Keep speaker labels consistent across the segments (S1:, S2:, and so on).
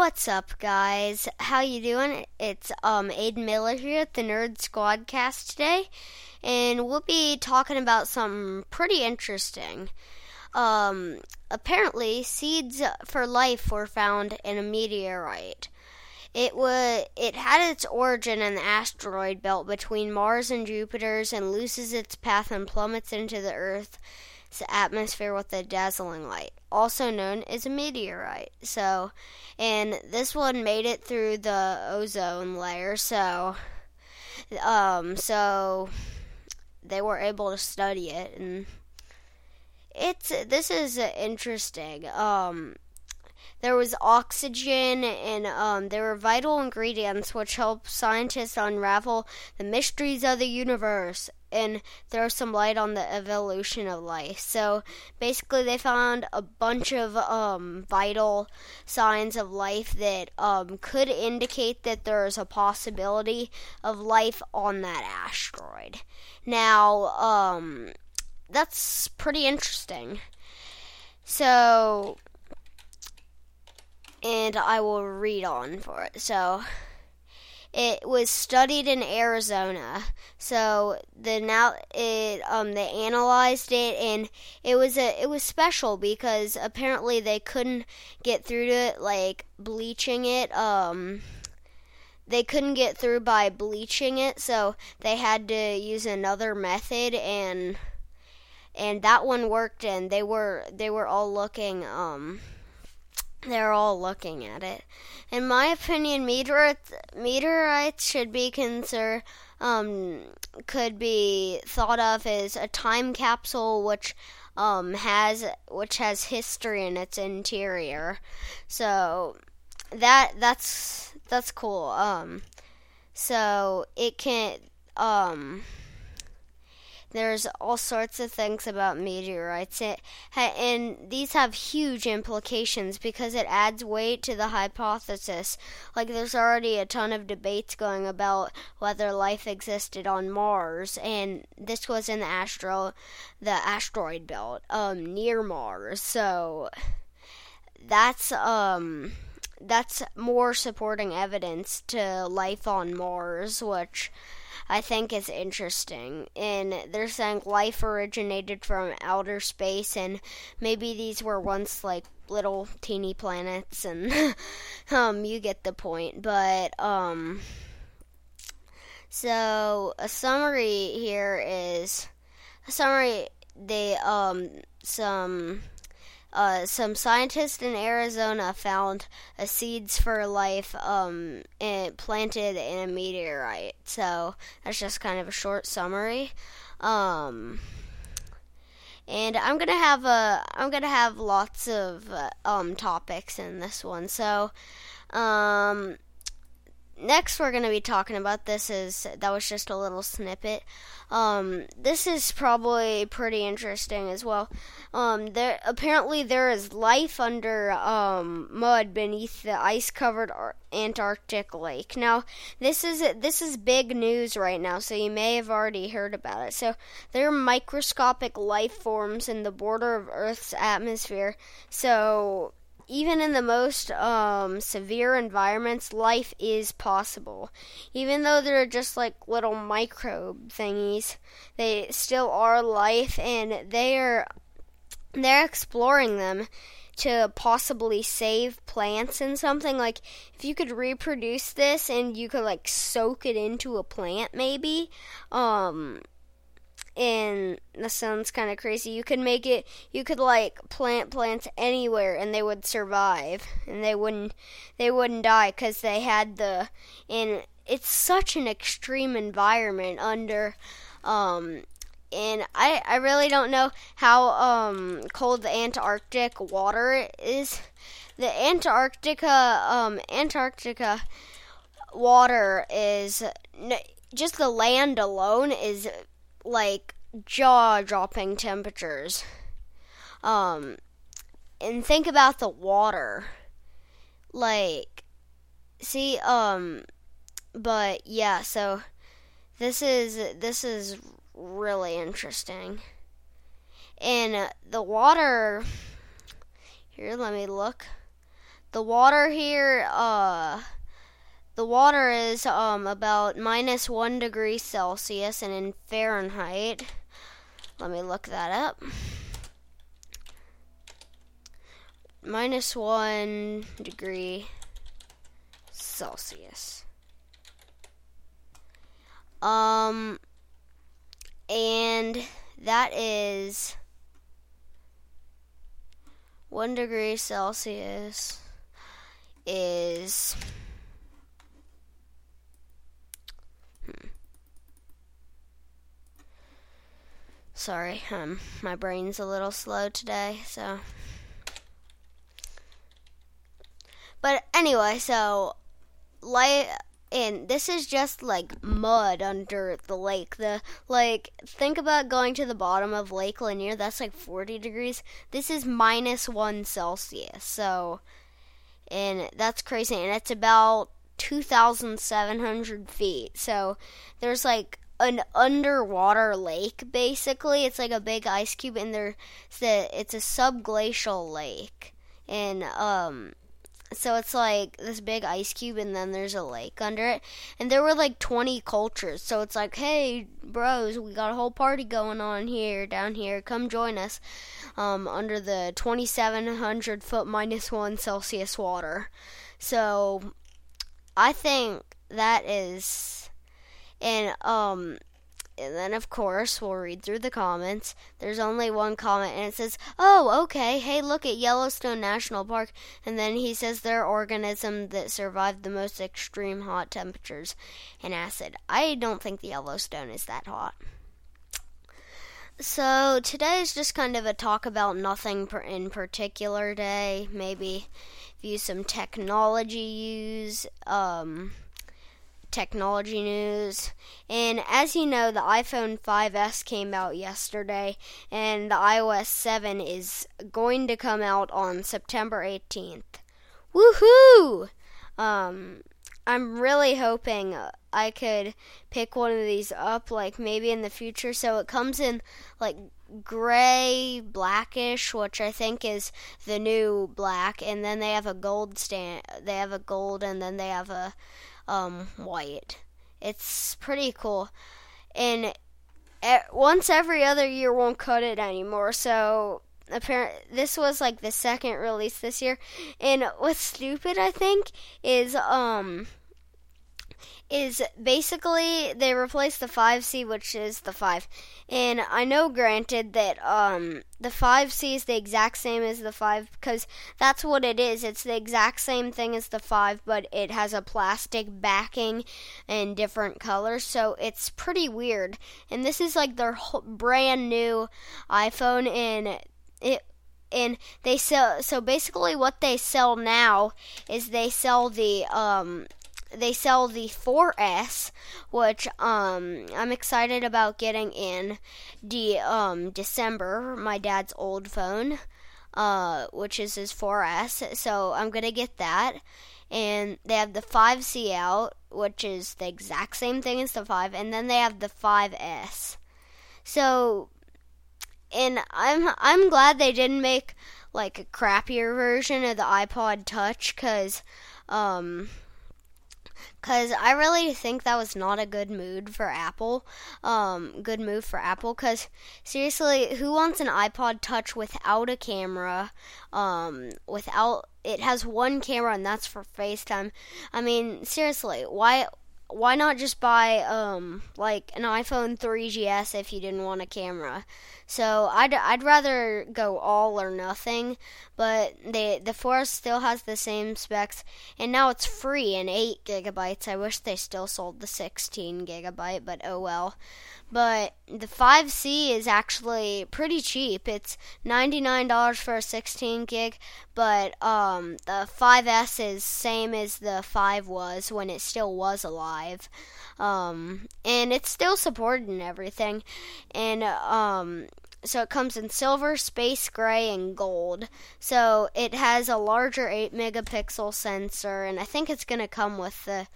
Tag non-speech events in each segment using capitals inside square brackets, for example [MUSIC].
S1: What's up, guys? How you doing? It's um Aiden Miller here at the Nerd Squadcast today, and we'll be talking about something pretty interesting. Um, apparently, seeds for life were found in a meteorite. It was it had its origin in the asteroid belt between Mars and Jupiter's and loses its path and plummets into the Earth's atmosphere with a dazzling light, also known as a meteorite. So, and this one made it through the ozone layer. So, um, so they were able to study it, and it's this is interesting. Um, there was oxygen and um, there were vital ingredients which help scientists unravel the mysteries of the universe and throw some light on the evolution of life. So basically, they found a bunch of um, vital signs of life that um, could indicate that there's a possibility of life on that asteroid. Now, um, that's pretty interesting. So, and I will read on for it. So, it was studied in Arizona. So the now it um they analyzed it and it was a it was special because apparently they couldn't get through to it like bleaching it um they couldn't get through by bleaching it so they had to use another method and and that one worked and they were they were all looking um they're all looking at it. In my opinion, meteorites, meteorites should be considered um, could be thought of as a time capsule which um, has which has history in its interior. So that that's that's cool. Um, so it can um there's all sorts of things about meteorites, it, and these have huge implications because it adds weight to the hypothesis. Like, there's already a ton of debates going about whether life existed on Mars, and this was in the astro, the asteroid belt, um, near Mars. So that's um that's more supporting evidence to life on Mars, which I think is interesting. And they're saying life originated from outer space, and maybe these were once like little teeny planets, and [LAUGHS] um, you get the point. But um, so a summary here is a summary. They um some uh, some scientists in Arizona found a seeds for life um, planted in a meteorite. So that's just kind of a short summary. Um, and I'm gonna have a I'm gonna have lots of uh, um, topics in this one. So um, next we're going to be talking about this is that was just a little snippet. Um, this is probably pretty interesting as well. Um, there apparently there is life under um, mud beneath the ice covered antarctic lake. Now this is this is big news right now so you may have already heard about it. So there are microscopic life forms in the border of earth's atmosphere. So even in the most um, severe environments, life is possible. Even though they're just like little microbe thingies, they still are life, and they're they're exploring them to possibly save plants and something like if you could reproduce this and you could like soak it into a plant maybe um and that sounds kind of crazy. You could make it, you could like plant plants anywhere and they would survive and they wouldn't, they wouldn't die because they had the, and it's such an extreme environment under, um, and I, I really don't know how um, cold the Antarctic water is. The Antarctica um, Antarctica water is just the land alone is like jaw dropping temperatures. Um, and think about the water. Like, see, um, but yeah, so this is this is really interesting. And uh, the water here, let me look. the water here, uh, the water is um about minus one degree Celsius, and in Fahrenheit, let me look that up. Minus one degree Celsius. Um, and that is one degree Celsius is sorry um my brain's a little slow today so but anyway so light and this is just like mud under the lake. The like think about going to the bottom of Lake Lanier, that's like 40 degrees. This is minus 1 Celsius. So and that's crazy and it's about 2700 feet. So there's like an underwater lake basically. It's like a big ice cube and there's the it's a subglacial lake. And um so it's like this big ice cube and then there's a lake under it and there were like 20 cultures so it's like hey bros we got a whole party going on here down here come join us um, under the 2700 foot minus one celsius water so i think that is and um and then of course we'll read through the comments. There's only one comment and it says, "Oh, okay. Hey, look at Yellowstone National Park." And then he says they're organisms that survive the most extreme hot temperatures and acid. I don't think the Yellowstone is that hot. So today is just kind of a talk about nothing in particular day. Maybe view some technology use. Um, technology news. And as you know, the iPhone 5S came out yesterday, and the iOS 7 is going to come out on September 18th. Woohoo! Um, I'm really hoping I could pick one of these up, like maybe in the future. So it comes in like gray, blackish, which I think is the new black, and then they have a gold stand. They have a gold, and then they have a um, white. It's pretty cool. And once every other year won't cut it anymore. So apparently this was like the second release this year. And what's stupid I think is um is basically they replaced the 5C, which is the 5. And I know, granted, that um, the 5C is the exact same as the 5 because that's what it is. It's the exact same thing as the 5, but it has a plastic backing and different colors. So it's pretty weird. And this is like their brand new iPhone, and it and they sell so basically what they sell now is they sell the um they sell the 4S, which um, I'm excited about getting in the um, December. My dad's old phone, uh, which is his 4S. So I'm gonna get that. And they have the 5C out, which is the exact same thing as the 5, and then they have the 5S. So, and I'm I'm glad they didn't make like a crappier version of the iPod Touch, cause um because I really think that was not a good mood for Apple. Um, good move for Apple because seriously, who wants an iPod Touch without a camera? Um, without it has one camera and that's for FaceTime. I mean, seriously, why? Why not just buy um like an iPhone 3GS if you didn't want a camera? So I'd I'd rather go all or nothing, but the the 4S still has the same specs, and now it's free in eight gigabytes. I wish they still sold the 16 gigabyte, but oh well. But the 5C is actually pretty cheap. It's $99 for a 16 gig, but um, the 5S is same as the 5 was when it still was Um, and it's still supported and everything. And um, so it comes in silver, space gray, and gold. So it has a larger 8 megapixel sensor, and I think it's going to come with the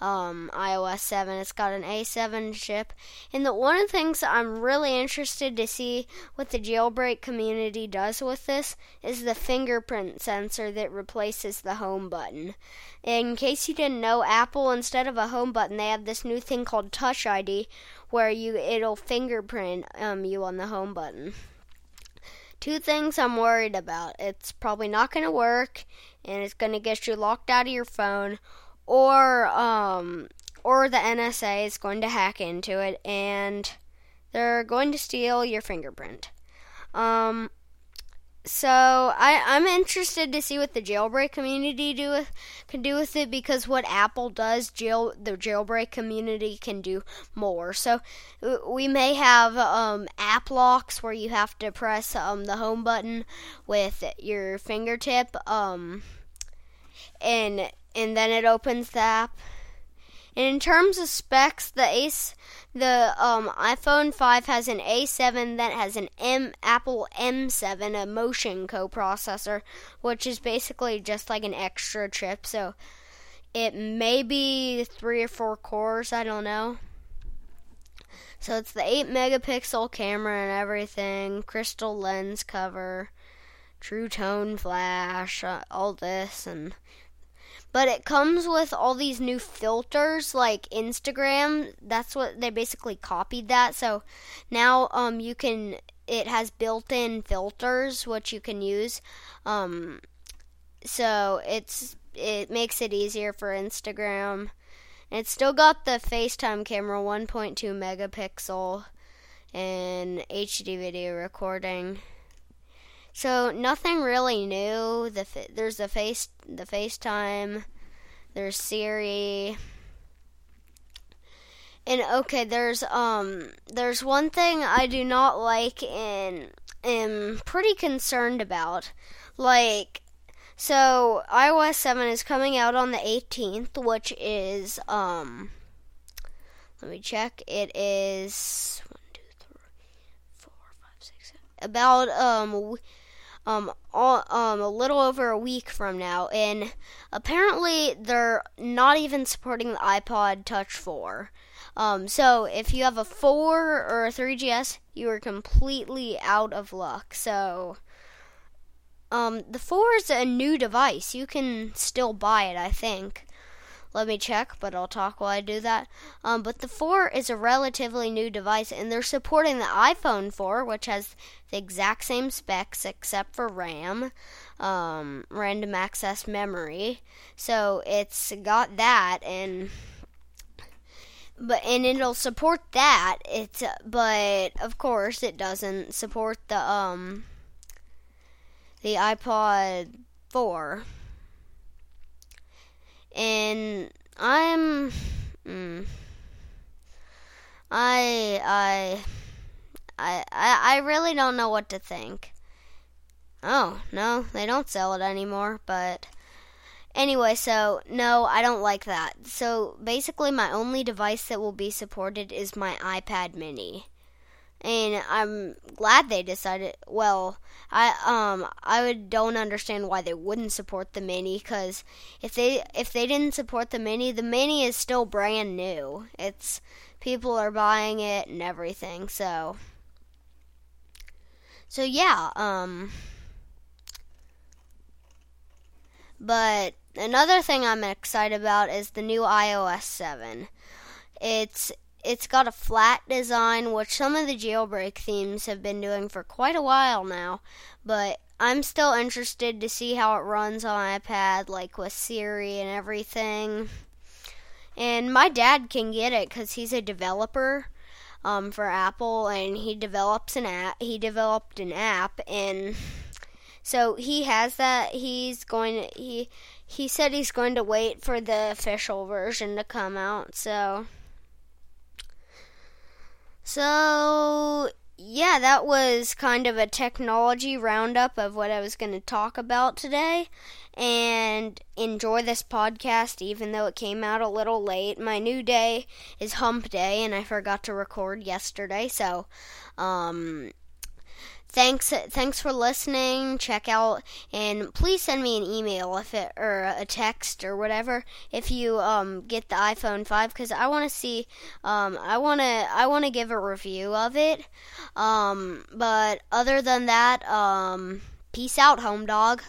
S1: um, iOS 7. It's got an A7 chip. And the one of the things I'm really interested to see what the jailbreak community does with this is the fingerprint sensor that replaces the home button. In case you didn't know, Apple instead of a home button, they have this new thing called Touch ID where you it'll fingerprint um, you on the home button. Two things I'm worried about. It's probably not going to work and it's going to get you locked out of your phone or um, or the NSA is going to hack into it and they're going to steal your fingerprint. Um, so I, I'm interested to see what the jailbreak community do with, can do with it because what Apple does, jail the jailbreak community can do more. So we may have um, app locks where you have to press um, the home button with your fingertip, um, and and then it opens the app. And in terms of specs, the Ace, the um, iPhone 5 has an A7 that has an M Apple M7, a Motion coprocessor, which is basically just like an extra chip. So it may be three or four cores. I don't know. So it's the 8 megapixel camera and everything, crystal lens cover, true tone flash, uh, all this, and but it comes with all these new filters like Instagram. That's what they basically copied that. So now um you can it has built-in filters which you can use. Um so it's it makes it easier for Instagram. And it's still got the FaceTime camera 1.2 megapixel and HD video recording. So nothing really new. The there's the face the FaceTime, there's Siri, and okay, there's um there's one thing I do not like and am pretty concerned about. Like so iOS 7 is coming out on the 18th, which is um let me check. It is one, two, three, four, five, six, seven, about um um, all, um, a little over a week from now, and apparently they're not even supporting the iPod Touch 4. Um, so if you have a 4 or a 3GS, you are completely out of luck. So, um, the 4 is a new device. You can still buy it, I think. Let me check, but I'll talk while I do that. Um, but the 4 is a relatively new device, and they're supporting the iPhone 4, which has the exact same specs except for RAM, um, random access memory. So it's got that, and but and it'll support that. It's but of course it doesn't support the um the iPod 4 and I'm mm, I I I I really don't know what to think. Oh, no, they don't sell it anymore, but anyway, so no, I don't like that. So basically my only device that will be supported is my iPad mini and I'm glad they decided. Well, I um I would don't understand why they wouldn't support the mini because if they if they didn't support the mini, the mini is still brand new. It's people are buying it and everything. So so yeah, um. But another thing I'm excited about is the new iOS 7. It's it's got a flat design, which some of the jailbreak themes have been doing for quite a while now, but I'm still interested to see how it runs on iPad, like with Siri and everything. And my dad can get it because he's a developer um, for Apple, and he develops an app. He developed an app, and so he has that. He's going. To, he he said he's going to wait for the official version to come out. So. So, yeah, that was kind of a technology roundup of what I was going to talk about today. And enjoy this podcast, even though it came out a little late. My new day is hump day, and I forgot to record yesterday. So, um, thanks thanks for listening. Check out and please send me an email if it or a text or whatever if you um get the iphone 5 because i want to see um i want to i want to give a review of it. Um but other than that um peace out home dog